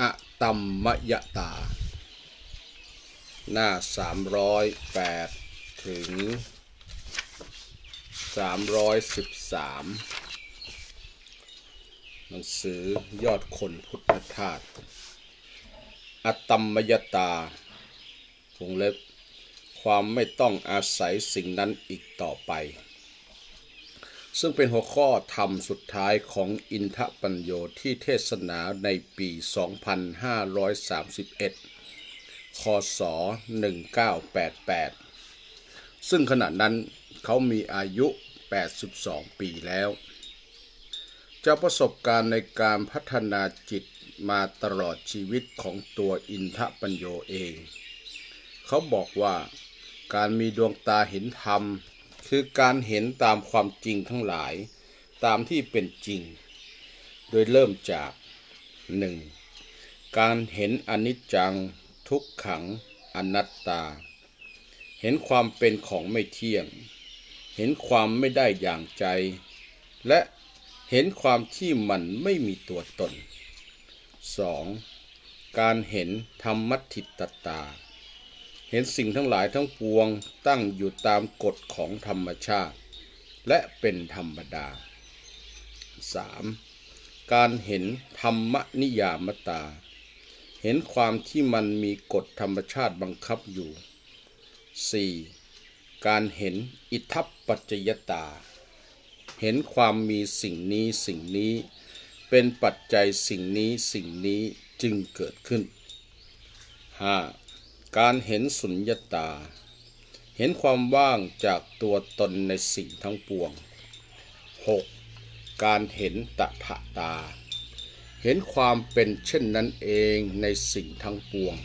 อะตัมมยตา หน้า 308 ถึง 313 หนังสือยอดคนพุทธทาสอะตัมมยตาวงเล็บความไม่ต้องอาศัยสิ่งนั้นอีกต่อไป ซึ่งเป็นหัวข้อธรรมสุดท้ายของอินทปัญโยที่เทศนาในปี 2531 คศ 1988 ซึ่งขณะนั้นเขามีอายุ 82 ปีแล้วจาประสบการณ์ในการพัฒนาจิตมาตลอดชีวิตของตัวอินทปัญโยเอง เขาบอกว่าการมีดวงตาเห็นธรรม คือการเห็นตามความจริงทั้งหลาย ตามที่เป็นจริง โดยเริ่มจาก 1. การเห็นอนิจจัง ทุกขัง อนัตตา เห็นความเป็นของไม่เที่ยง เห็นความไม่ได้อย่างใจ และเห็นความที่มันไม่มีตัวตน 2. การเห็นธรรมัติตตา เห็นสิ่งทั้งหลายทั้งปวงตั้งอยู่ตามกฎของธรรมชาติ และเป็นธรรมดา 3. การเห็นธรรมนิยามตา เห็นความที่มันมีกฎธรรมชาติบังคับอยู่ 4. การเห็นอิทัปปัจจยตา เห็นความมีสิ่งนี้สิ่งนี้ เป็นปัจจัยสิ่งนี้สิ่งนี้จึงเกิดขึ้น 5. การเห็นสุญญตา เห็นความว่างจากตัวตนในสิ่งทั้งปวง 6. การเห็นตถะตา เห็นความเป็นเช่นนั้นเองในสิ่งทั้งปวง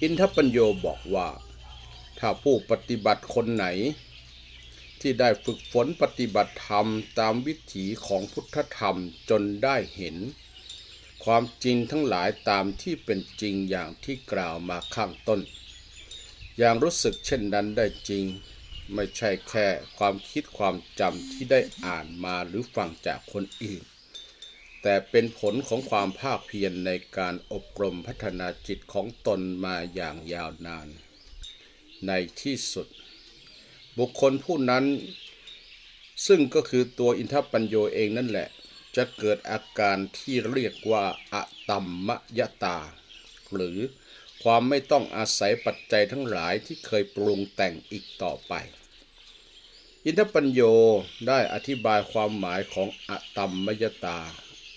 อินทปัญโยบอกว่า ถ้าผู้ปฏิบัติคนไหน ที่ได้ฝึกฝนปฏิบัติธรรมตามวิถีของพุทธธรรมจนได้เห็น ความจริงทั้งหลายตามที่เป็นจริงอย่างที่กล่าวมาข้างต้น อย่างรู้สึกเช่นนั้นได้จริง ไม่ใช่แค่ความคิดความจำที่ได้อ่านมาหรือฟังจากคนอื่น แต่เป็นผลของความภาคเพียรในการอบรมพัฒนาจิตของตนมาอย่างยาวนาน ในที่สุด บุคคลผู้นั้น ซึ่งก็คือตัวอินทปัญโยเองนั่นแหละ จะเกิดอาการที่เรียกว่าอะตัมมยตา หรือความไม่ต้องอาศัยปัจจัยทั้งหลายที่เคยปรุงแต่งอีกต่อไป อินทปัญโยได้อธิบายความหมายของอะตัมมยตา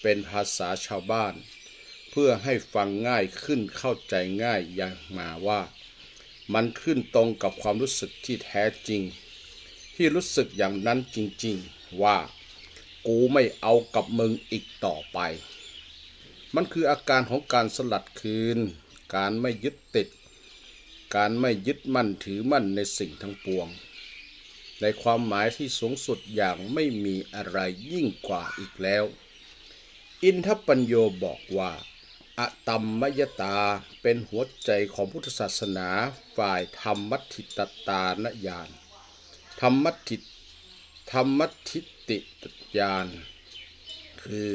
เป็นภาษาชาวบ้าน เพื่อให้ฟังง่ายขึ้นเข้าใจง่ายอย่างมาว่า มันขึ้นตรงกับความรู้สึกที่แท้จริง ที่รู้สึกอย่างนั้นจริง ๆ ว่า กูไม่เอากับมึงอีกต่อไป มันคืออาการของการสลัดคืน การไม่ยึดติด การไม่ยึดมั่นถือมั่นในสิ่งทั้งปวง ในความหมายที่สูงสุดอย่างไม่มีอะไรยิ่งกว่าอีกแล้ว อินทปัญโยบอกว่าอะตัมมยตาเป็นหัวใจของพุทธศาสนาฝ่ายธรรมัติตตานญาณธรรมัติ ธรรมัติติญาณคือ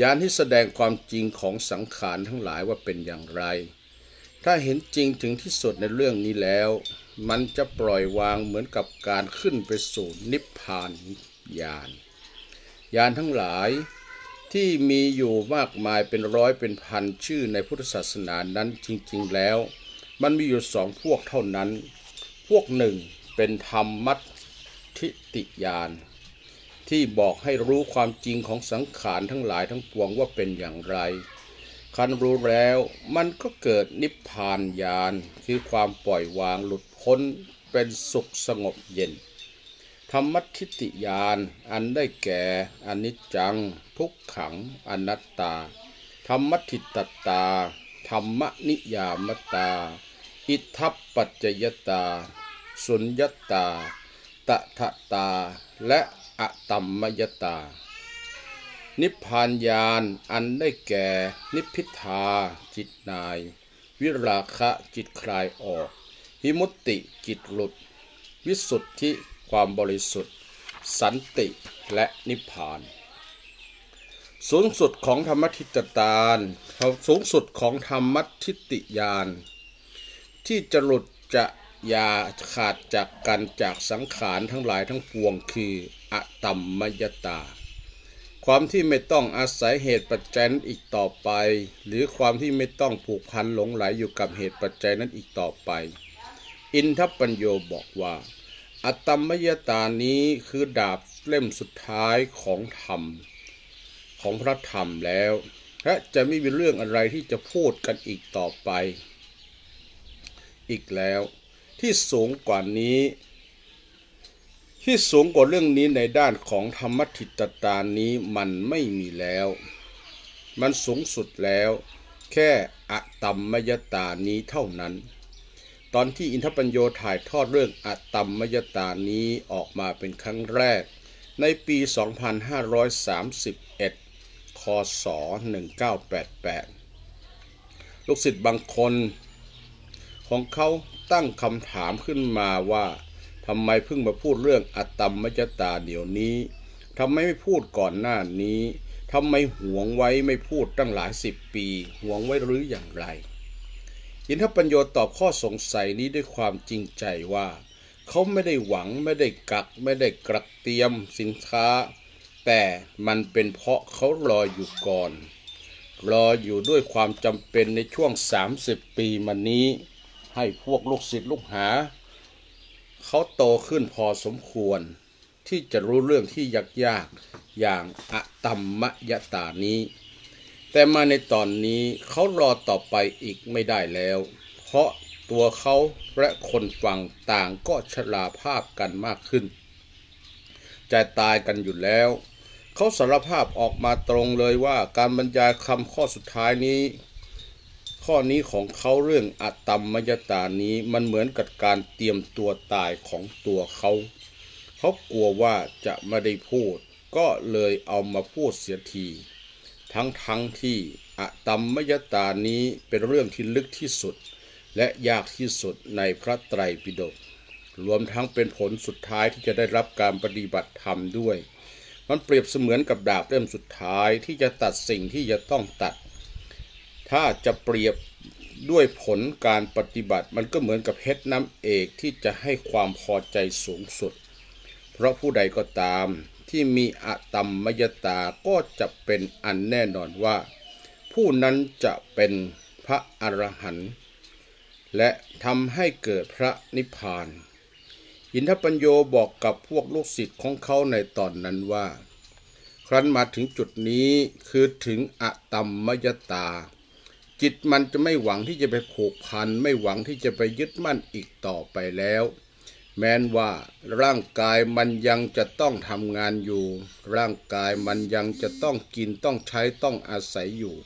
ญาณที่แสดงความจริงของสังขารทั้งหลายว่าเป็นอย่างไร ถ้าเห็นจริงถึงที่สุดในเรื่องนี้แล้ว มันจะปล่อยวางเหมือนกับการขึ้นไปสู่นิพพานญาณญาณทั้งหลายที่มีอยู่มากมายเป็นร้อยเป็นพันชื่อในพุทธศาสนานั้นจริง ๆแล้ว มันมีอยู่สองพวกเท่านั้น พวกหนึ่งเป็นธรรมมัต ยานที่บอกให้รู้ความจริงของสังขารทั้งหลายทั้งปวงว่าเป็นอย่างไร คันรู้แล้วมันก็เกิดนิพพานญาณคือความปล่อยวางหลุดพ้นเป็นสุขสงบเย็น ธรรมทิติยานอันได้แก่อนิจจัง ทุกขัง อนัตตา ธรรมทิตตา ธรรมนิยามตา อิทัปปัจจยตา สุญญตา ตถตา และอะตัมมยตา นิพพานญาณอันได้แก่ นิพพิทาจิตนาย วิราคะจิตคลายออก หิมุตติจิตหลุด วิสุทธิความบริสุทธิ์ สันติและนิพพาน สูงสุดของธรรมทิฏฐานสูงสุดของธรรมทิฏฐิยานที่จะหลุดจะ อย่าขาดจากกันจากสังขารทั้งหลายทั้งปวงคืออะตัมมยตา ความที่ไม่ต้องอาศัยเหตุปัจจัยนั้นอีกต่อไป หรือความที่ไม่ต้องผูกพันหลงไหลอยู่กับเหตุปัจจัยนั้นอีกต่อไป อินทปัญโยบอกว่าอะตัมมยตานี้คือดาบเล่มสุดท้ายของธรรม ของพระธรรมแล้วและจะไม่มีเรื่องอะไรที่จะพูดกันอีกต่อไป อีกแล้ว ที่สูงกว่านี้ ที่สูงกว่าเรื่องนี้ในด้านของธรรมทิตตานี้มันไม่มีแล้ว มันสูงสุดแล้ว แค่อะตัมมยตานี้เท่านั้น ตอนที่อินทปัญโยถ่ายทอดเรื่องอะตัมมยตานี้ออกมาเป็นครั้งแรก ในปี 2531 คศ 1988 ลูกศิษย์บางคนของเขา ตั้งคำถามขึ้นมาว่าทำไมเพิ่งมาพูดเรื่องอตัมมจตาเดี๋ยวนี้ทำไมไม่พูดก่อนหน้านี้ทำไมหวงไว้ไม่พูดตั้งหลายสิบปีหวงไว้หรืออย่างไร อินทปัญโยตอบข้อสงสัยนี้ด้วยความจริงใจว่า เขาไม่ได้หวังไม่ได้กัก ไม่ได้กระเตรียมสินค้า แต่มันเป็นเพราะเขารออยู่ก่อน รออยู่ด้วยความจำเป็นในช่วง 30 ปีมานี้ ให้พวกลูกศิษย์ลูกหา เขาโตขึ้นพอสมควร ที่จะรู้เรื่องที่ยากยากอย่างอะตัมมยตานี้ แต่มาในตอนนี้เขารอต่อไปอีกไม่ได้แล้ว เพราะตัวเขาและคนฟังต่างก็ชราภาพกันมากขึ้นจะตายกันอยู่แล้ว เขาสารภาพออกมาตรงเลยว่าการบรรยายคำข้อสุดท้ายนี้ ข้อนี้ของเขาเรื่องอัตตมมยตานี้มันเหมือนกับการเตรียมตัวตายของตัวเขาเขากลัวว่าจะไม่ได้พูด ก็เลยเอามาพูดเสียที ทั้งทั้งที่อะตัมมยตานี้เป็นเรื่องที่ลึกที่สุด และยากที่สุดในพระไตรปิฎกรวมทั้งเป็นผลสุดท้ายที่จะได้รับการปฏิบัติธรรมด้วย มันเปรียบเสมือนกับดาบเล่มสุดท้ายที่จะตัดสิ่งที่จะต้องตัด ถ้าจะเปรียบด้วยผลการปฏิบัติมันก็เหมือนกับเพชรน้ำเอกที่จะให้ความพอใจสูงสุด เพราะผู้ใดก็ตามที่มีอะตัมมยตาก็จะเป็นอันแน่นอนว่า ผู้นั้นจะเป็นพระอรหันต์และทำให้เกิดพระนิพพาน อินทปัญโยบอกกับพวกลูกศิษย์ของเขาในตอนนั้นว่า ครั้นมาถึงจุดนี้คือถึงอะตัมมยตา จิตมันจะไม่หวังที่จะไปผูกพัน ไม่หวังที่จะไปยึดมั่นอีกต่อไปแล้ว แม้นว่าร่างกายมันยังจะต้องทำงานอยู่ ร่างกายมันยังจะต้องกินต้องใช้ต้องอาศัยอยู่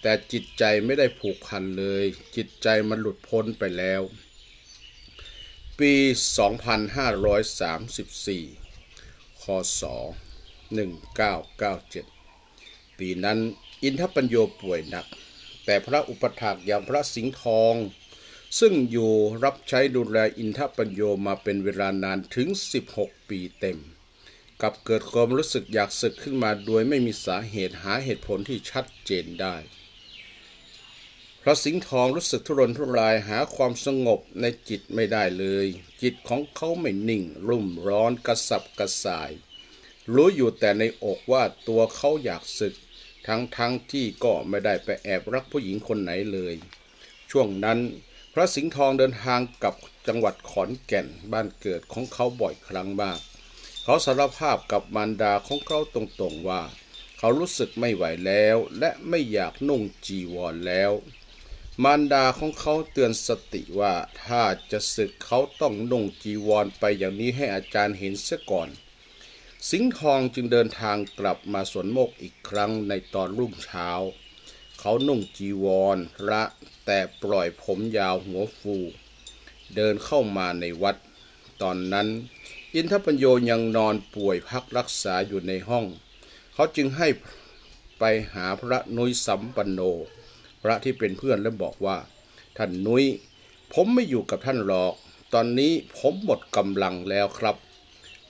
แต่จิตใจไม่ได้ผูกพันเลย จิตใจมันหลุดพ้นไปแล้ว ปี 2534คศ1997 ปีนั้นอินทปัญโยป่วยหนัก แต่พระอุปถากอย่างพระสิงห์ทอง ซึ่งอยู่รับใช้ดูแลอินทปัญโยมาเป็นเวลานานถึง 16 ปีเต็ม กับเกิดความรู้สึกอยากศึกขึ้นมาโดยไม่มีสาเหตุหาเหตุผลที่ชัดเจนได้ พระสิงห์ทองรู้สึกทุรนทุรายหาความสงบในจิตไม่ได้เลย จิตของเขาไม่นิ่ง รุ่มร้อนกระสับกระส่าย รู้อยู่แต่ในอกว่าตัวเขาอยากศึก ทั้งทั้งที่ก็ไม่ได้ไปแอบรักผู้หญิงคนไหนเลย ช่วงนั้นพระสิงห์ทองเดินทางกับจังหวัดขอนแก่นบ้านเกิดของเขาบ่อยครั้งมาก เขาสารภาพกับมารดาของเขาตรงๆว่า เขารู้สึกไม่ไหวแล้ว และไม่อยากนุ่งจีวรแล้ว มารดาของเขาเตือนสติว่าถ้าจะศึกเขาต้องนุ่งจีวรไปอย่างนี้ให้อาจารย์เห็นเสียก่อน สิงห์ทองจึงเดินทางกลับมาสวนโมกอีกครั้งในตอนรุ่งเช้า เขานุ่งจีวรระแต่ปล่อยผมยาวหัวฟู เดินเข้ามาในวัด ตอนนั้น อินทปัญโยยังนอนป่วยพักรักษาอยู่ในห้อง เขาจึงให้ไปหาพระนุ้ยสัมปันโน พระที่เป็นเพื่อนและบอกว่า ท่านนุ้ยผมไม่อยู่กับท่านหรอก ตอนนี้ผมหมดกำลังแล้วครับ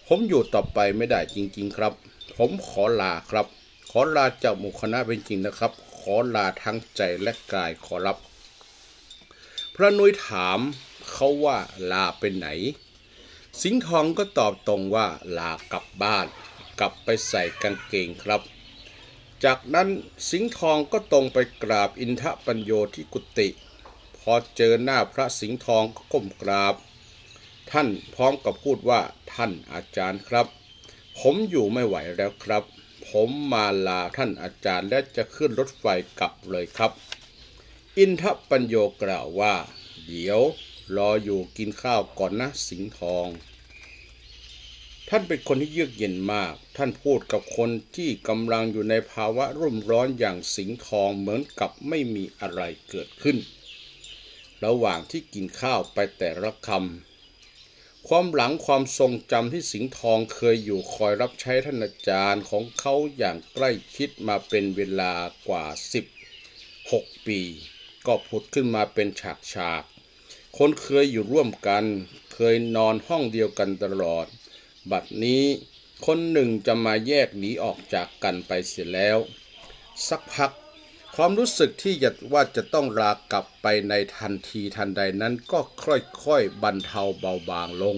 ผมอยู่ต่อไปไม่ได้จริง ๆ ครับ ผมขอลาครับ ขอลาจากหมู่คณะเป็นจริงนะครับ ขอลาทั้งใจและกายขอรับ พระนุ้ยถามเขาว่าลาไปไหน สิงห์ทองก็ตอบตรงว่าลากลับบ้าน กลับไปใส่กางเกงครับ จากนั้นสิงห์ทองก็ตรงไปกราบอินทปัญโยที่กุฏิพอเจอหน้าพระสิงห์ทองก็ก้มกราบ ท่านพร้อมกับพูดว่าท่านอาจารย์ครับ ผมอยู่ไม่ไหวแล้วครับ ผมมาลาท่านอาจารย์และจะขึ้นรถไฟกลับเลยครับ อินทปัญโยกล่าวว่า เดี๋ยวรออยู่กินข้าวก่อนนะสิงห์ทอง ท่านเป็นคนที่เยือกเย็นมาก ท่านพูดกับคนที่กำลังอยู่ในภาวะรุ่มร้อนอย่างสิงห์ทองเหมือนกับไม่มีอะไรเกิดขึ้น ระหว่างที่กินข้าวไปแต่ละคำ ความหลังความทรงจำที่สิงห์ทองเคยอยู่คอยรับใช้ท่านอาจารย์ของเขาอย่างใกล้ชิดมาเป็นเวลากว่าสิบหกปี ก็ผุดขึ้นมาเป็นฉากฉาก คนเคยอยู่ร่วมกัน เคยนอนห้องเดียวกันตลอด บัดนี้คนหนึ่งจะมาแยกหนีออกจากกันไปเสียแล้ว สักพัก ความรู้สึกที่จะว่าจะต้องลากลับไปในทันทีทันใดนั้นก็ค่อยๆบรรเทาเบาบางลง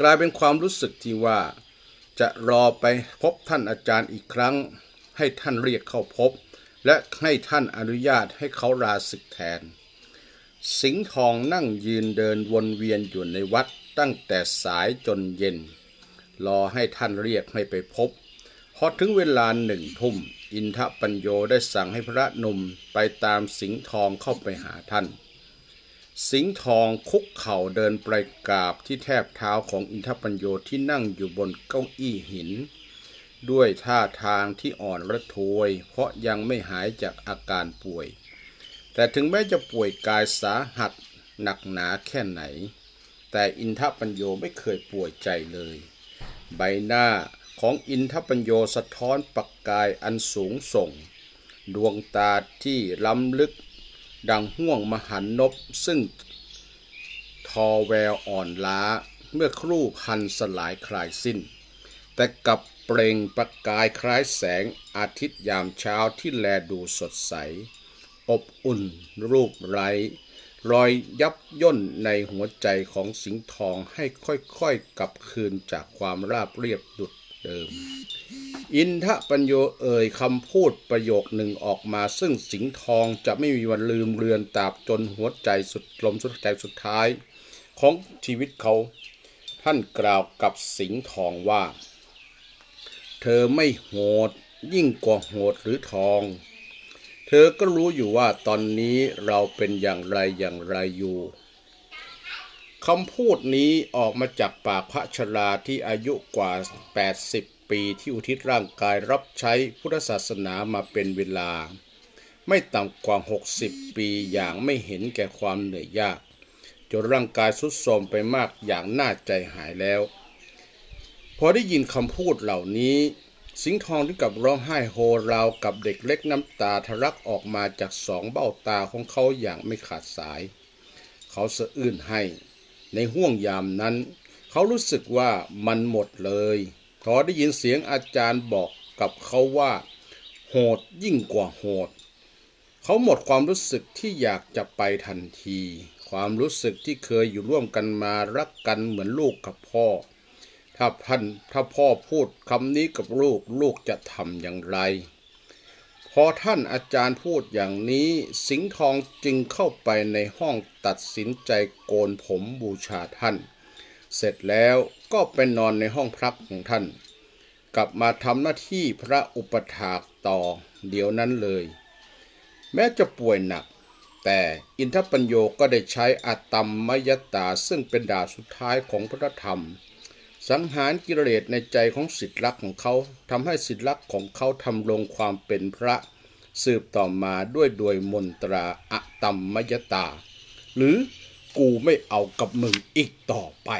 กลายเป็นความรู้สึกที่ว่า จะรอไปพบท่านอาจารย์อีกครั้ง ให้ท่านเรียกเข้าพบ และให้ท่านอนุญาตให้เขาลาศึกแทน สิงห์ทองนั่งยืนเดินวนเวียนอยู่ในวัดตั้งแต่สายจนเย็น รอให้ท่านเรียกให้ไปพบพอถึงเวลาหนึ่งทุ่ม อินทปัญโยได้สั่งให้พระหนุ่มไปตามสิงห์ทองเข้าไปหาท่าน สิงห์ทองคุกเข่าเดินไปกราบที่แทบเท้าของอินทปัญโยที่นั่งอยู่บนเก้าอี้หิน ด้วยท่าทางที่อ่อนระทวย เพราะยังไม่หายจากอาการป่วย แต่ถึงแม้จะป่วยกายสาหัสหนักหนาแค่ไหน แต่อินทปัญโยไม่เคยป่วยใจเลย ใบหน้า ของอินทปัญโยสะท้อนประกายอันสูงส่ง ดวงตาที่ล้ำลึก ดังห่วงมหันนบซึ่งทอแววอ่อนล้าเมื่อครู่พันสลายคลายสิ้น แต่กับเปล่งประกายคล้ายแสงอาทิตย์ยามเช้าที่แลดูสดใส อบอุ่นรูปไร้รอยยับย่นในหัวใจของสิงห์ทองให้ค่อยๆกลับคืนจากความราบเรียบดุด เดิม อินทปัญโยเอ่ยคำพูดประโยคหนึ่งออกมา ซึ่งสิงห์ทองจะไม่มีวันลืมเลือนตราบจนหัวใจสุดลมสุดใจสุดท้าย ของชีวิตเขา ท่านกล่าวกับสิงห์ทองว่า เธอไม่โหดยิ่งกว่าโหดหรือทอง เธอก็รู้อยู่ว่าตอนนี้เราเป็นอย่างไรอย่างไรอยู่ คำพูดนี้ออกมาจากปากพระชราที่อายุกว่า 80 ปีที่อุทิศร่างกายรับใช้พุทธศาสนามาเป็นเวลา ไม่ต่ำกว่า 60 ปีอย่างไม่เห็นแก่ความเหนื่อยยาก จนร่างกายทรุดโทรมไปมากอย่างน่าใจหายแล้ว พอได้ยินคำพูดเหล่านี้สิงห์ทองที่กับร้องไห้โฮราวกับเด็กเล็กน้ำตาทะลักออกมาจากสองเบ้าตาของเขาอย่างไม่ขาดสาย เขาสะอื้นให้ ในห่วงยามนั้น เขารู้สึกว่ามันหมดเลยพอได้ยินเสียงอาจารย์บอกกับเขาว่า โหดยิ่งกว่าโหด เขาหมดความรู้สึกที่อยากจะไปทันที ความรู้สึกที่เคยอยู่ร่วมกันมารักกันเหมือนลูกกับพ่อ ถ้าพันถ้าพ่อพูดคำนี้กับลูกลูกจะทำอย่างไร พอท่านอาจารย์พูดอย่างนี้ สิงห์ทองจึงเข้าไปในห้องตัดสินใจโกนผมบูชาท่าน เสร็จแล้วก็ไปนอนในห้องพักของท่าน กลับมาทำหน้าที่พระอุปถากต่อเดี๋ยวนั้นเลย แม้จะป่วยหนัก แต่อินทปัญโยก็ได้ใช้อาตมมยตาซึ่งเป็นดาสุดท้ายของพระธรรม สังหารกิเลสในใจของสิทธิรักของเขาทำให้สิทธิรักของเขาทำลงความเป็นพระ สืบต่อมาด้วยโดยมนตราอะตัมมยตา หรือกูไม่เอากับมึงอีกต่อไป